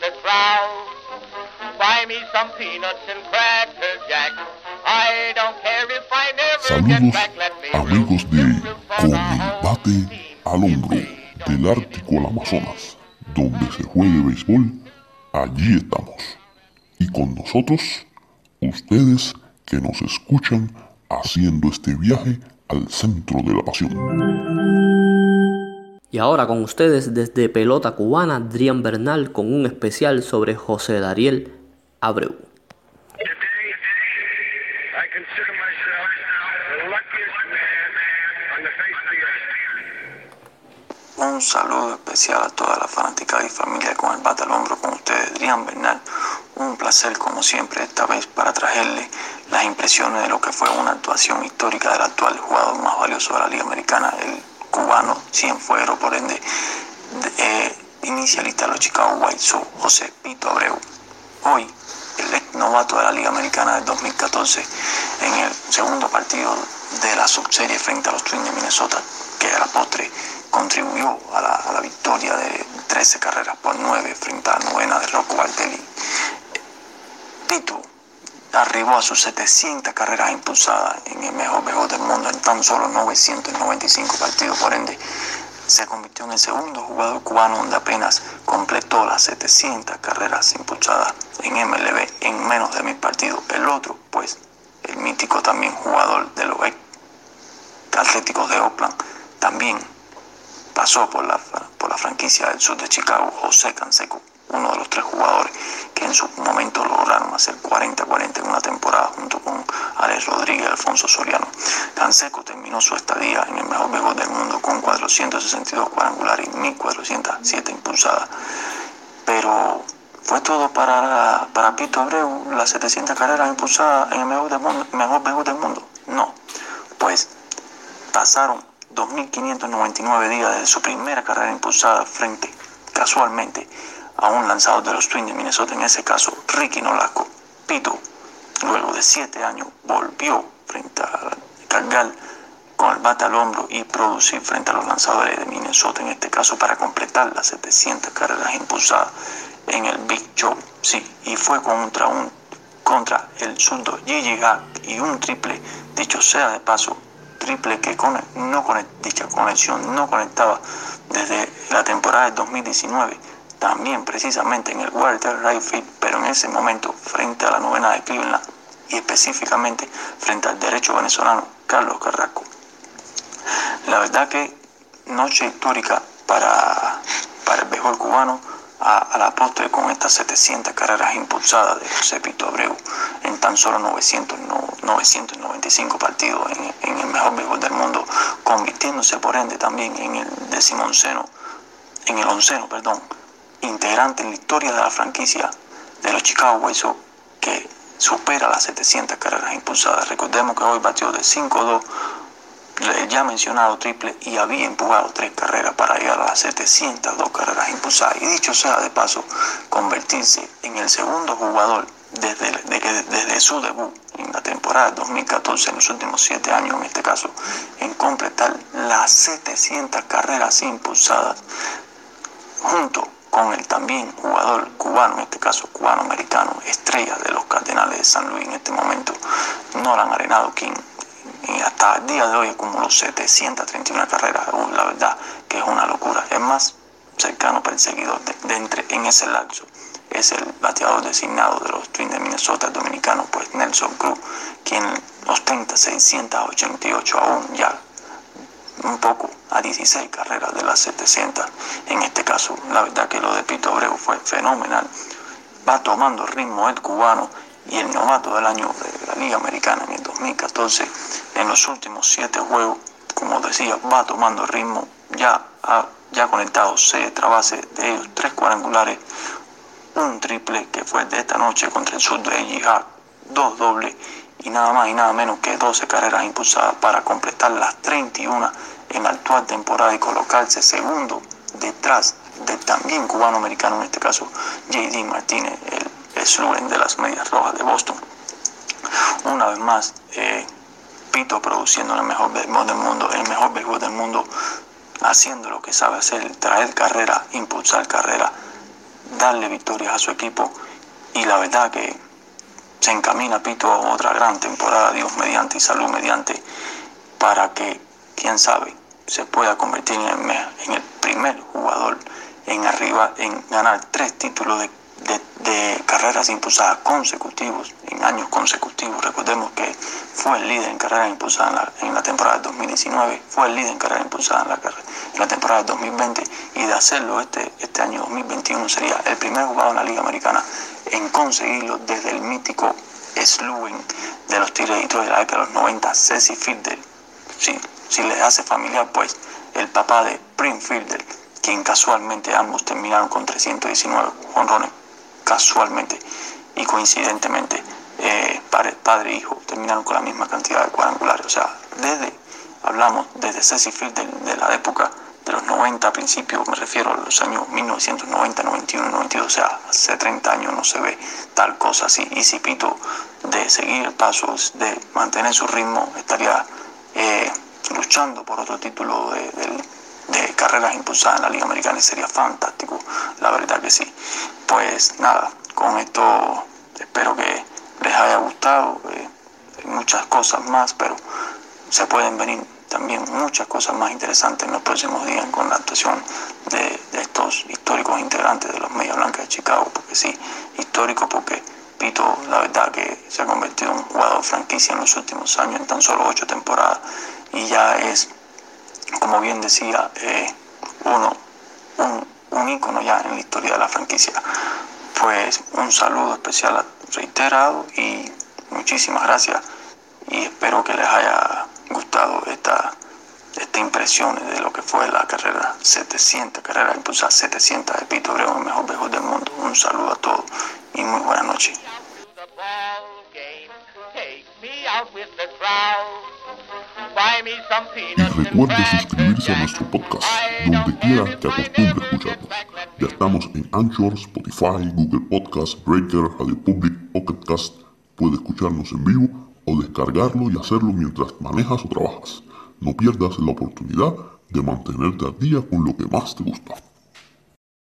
house. Buy me some peanuts and cracker jack. I don't care if I never get back. Let me amigos de root, root for Con the el home bate team. al hombro del Ártico al Amazonas, donde se juegue béisbol, allí estamos. Y con nosotros, ustedes que nos escuchan haciendo este viaje al centro de la pasión. Y ahora con ustedes desde Pelota Cubana, Adrián Bernal con un especial sobre José Dariel Abreu. Un saludo especial a toda la fanática y familia con el bate al hombro con ustedes, Adrián Bernal. Un placer como siempre esta vez para traerle las impresiones de lo que fue una actuación histórica del actual jugador más valioso de la Liga Americana, el cubano Cienfuegro, por ende, de- eh, inicialista de los Chicago White Sox, José Pito Abreu. Hoy, el ex novato de la Liga Americana del 2014, en el segundo partido de la subserie frente a los Twins de Minnesota, que a la postre contribuyó a la, a la victoria de 13 carreras por 9 frente a la novena de Rocco Baldelli. Pito arribó a sus 700 carreras impulsadas en el mejor béisbol del mundo en tan solo 995 partidos, por ende se convirtió en el segundo jugador cubano donde apenas completó las 700 carreras impulsadas en MLB en menos de mil partidos. El otro, pues, el mítico también jugador de los Atléticos de Oakland, también pasó por la, por la franquicia del sur de Chicago, José Canseco, uno de los tres jugadores que en su momento lograron hacer 40-40 en una temporada junto con Alex Rodríguez y Alfonso Soriano. Canseco terminó su estadía en el mejor béisbol del mundo con 462 cuadrangulares y 1407 impulsadas. Pero fue todo para, para Pito Abreu, las 700 carreras impulsadas en el mejor, del mejor béisbol del mundo. No, pues pasaron 2.599 días desde su primera carrera impulsada frente, casualmente, a un lanzador de los Twins de Minnesota, en ese caso Ricky Nolasco. Pito, luego de siete años, volvió frente a cargar con el bate al hombro y producir frente a los lanzadores de Minnesota, en este caso para completar las 700 carreras impulsadas en el Big Show. Sí, y fue contra un contra el zurdo Gigi Hack y un triple, dicho sea de paso, triple que con, no conect, dicha conexión no conectaba desde la temporada del 2019, también precisamente en el Walter Right pero en ese momento frente a la novena de Cleveland y específicamente frente al derecho venezolano Carlos Carrasco. La verdad que noche histórica para, para el béisbol cubano a, la postre con estas 700 carreras impulsadas de José Pito Abreu en tan solo 900, no, 995 partidos en, en, el mejor béisbol del mundo, convirtiéndose por ende también en el decimonceno, en el onceno, perdón, integrante en la historia de la franquicia de los Chicago White que supera las 700 carreras impulsadas. Recordemos que hoy batió de 5-2 el ya mencionado triple y había empujado tres carreras para llegar a las 702 carreras impulsadas. Y dicho sea de paso, convertirse en el segundo jugador desde, de que, desde su debut en la temporada 2014, en los últimos siete años en este caso, en completar las 700 carreras impulsadas, junto con el también jugador cubano, en este caso cubano-americano, estrella de los Cardenales de San Luis en este momento, Nolan Arenado, quien y hasta el día de hoy acumuló 731 carreras. Uh, la verdad que es una locura. Es más cercano perseguidor de, de entre en ese lapso. Es el bateador designado de los Twins de Minnesota, el dominicano, pues Nelson Cruz, quien ostenta 688 aún ya un poco a 16 carreras de las 700. En este caso, la verdad que lo de Pito Abreu fue fenomenal. Va tomando ritmo el cubano y el novato del año de la Liga Americana en el 2014, en los últimos siete juegos, como decía, va tomando ritmo, ya ha ya conectado seis bases, de ellos tres cuadrangulares, un triple que fue de esta noche contra el sur de Hart, dos dobles y nada más y nada menos que 12 carreras impulsadas para completar las 31 en la actual temporada y colocarse segundo detrás del también cubano-americano, en este caso JD Martínez, el slogan de las medias rojas de Boston. Una vez más, eh, Pito produciendo el mejor béisbol del mundo, el mejor béisbol del mundo, haciendo lo que sabe hacer, traer carrera, impulsar carrera, darle victorias a su equipo y la verdad que se encamina Pito a otra gran temporada, Dios mediante y salud mediante, para que, quién sabe, se pueda convertir en el, en primer jugador en arriba, en ganar tres títulos de, carreras impulsadas consecutivos, en años consecutivos. Recordemos que fue el líder en carreras impulsadas en la, temporada de 2019, fue el líder en carreras impulsadas en la, en la temporada de 2020 y de hacerlo este, este año 2021 sería el primer jugador en la Liga Americana en conseguirlo desde el mítico Sluwen de los Tigres de la década de los 90, Ceci Fielder. Sí, si les hace familiar, pues el papá de Prince Fielder, quien casualmente ambos terminaron con 319 honrones, casualmente y coincidentemente, eh, padre, e hijo terminaron con la misma cantidad de cuadrangulares. O sea, desde, hablamos desde Ceci Fielder de la época de los 90 a principios, me refiero a los años 1990, 91, 92, o sea, hace 30 años no se ve tal cosa así. Y si Pito de seguir pasos, de mantener su ritmo, estaría eh, luchando por otro título de, carreras impulsadas en la Liga Americana sería fantástico, la verdad que sí. Pues nada, con esto espero que les haya gustado, eh, muchas cosas más, pero se pueden venir también muchas cosas más interesantes en los próximos días con la actuación de, estos históricos integrantes de los Media Blancas de Chicago, porque sí, histórico porque Pito, la verdad que se ha convertido en un jugador franquicia en los últimos años, en tan solo ocho temporadas, y ya es, como bien decía, eh, uno, un, un ícono ya en la historia de la franquicia. Pues un saludo especial reiterado y muchísimas gracias y espero que les haya gustado esta, esta impresión de lo que fue la carrera 700, carrera impulsada 700 de Pito Abreu, el mejor mejor del mundo. Un saludo a todos y muy buenas noches. Y recuerde suscribirse a nuestro podcast, donde quiera que acostumbre escucharnos. Ya estamos en Anchor, Spotify, Google Podcast, Breaker, Radio Public, Pocket Cast. Puede escucharnos en vivo o descargarlo y hacerlo mientras manejas o trabajas. No pierdas la oportunidad de mantenerte al día con lo que más te gusta.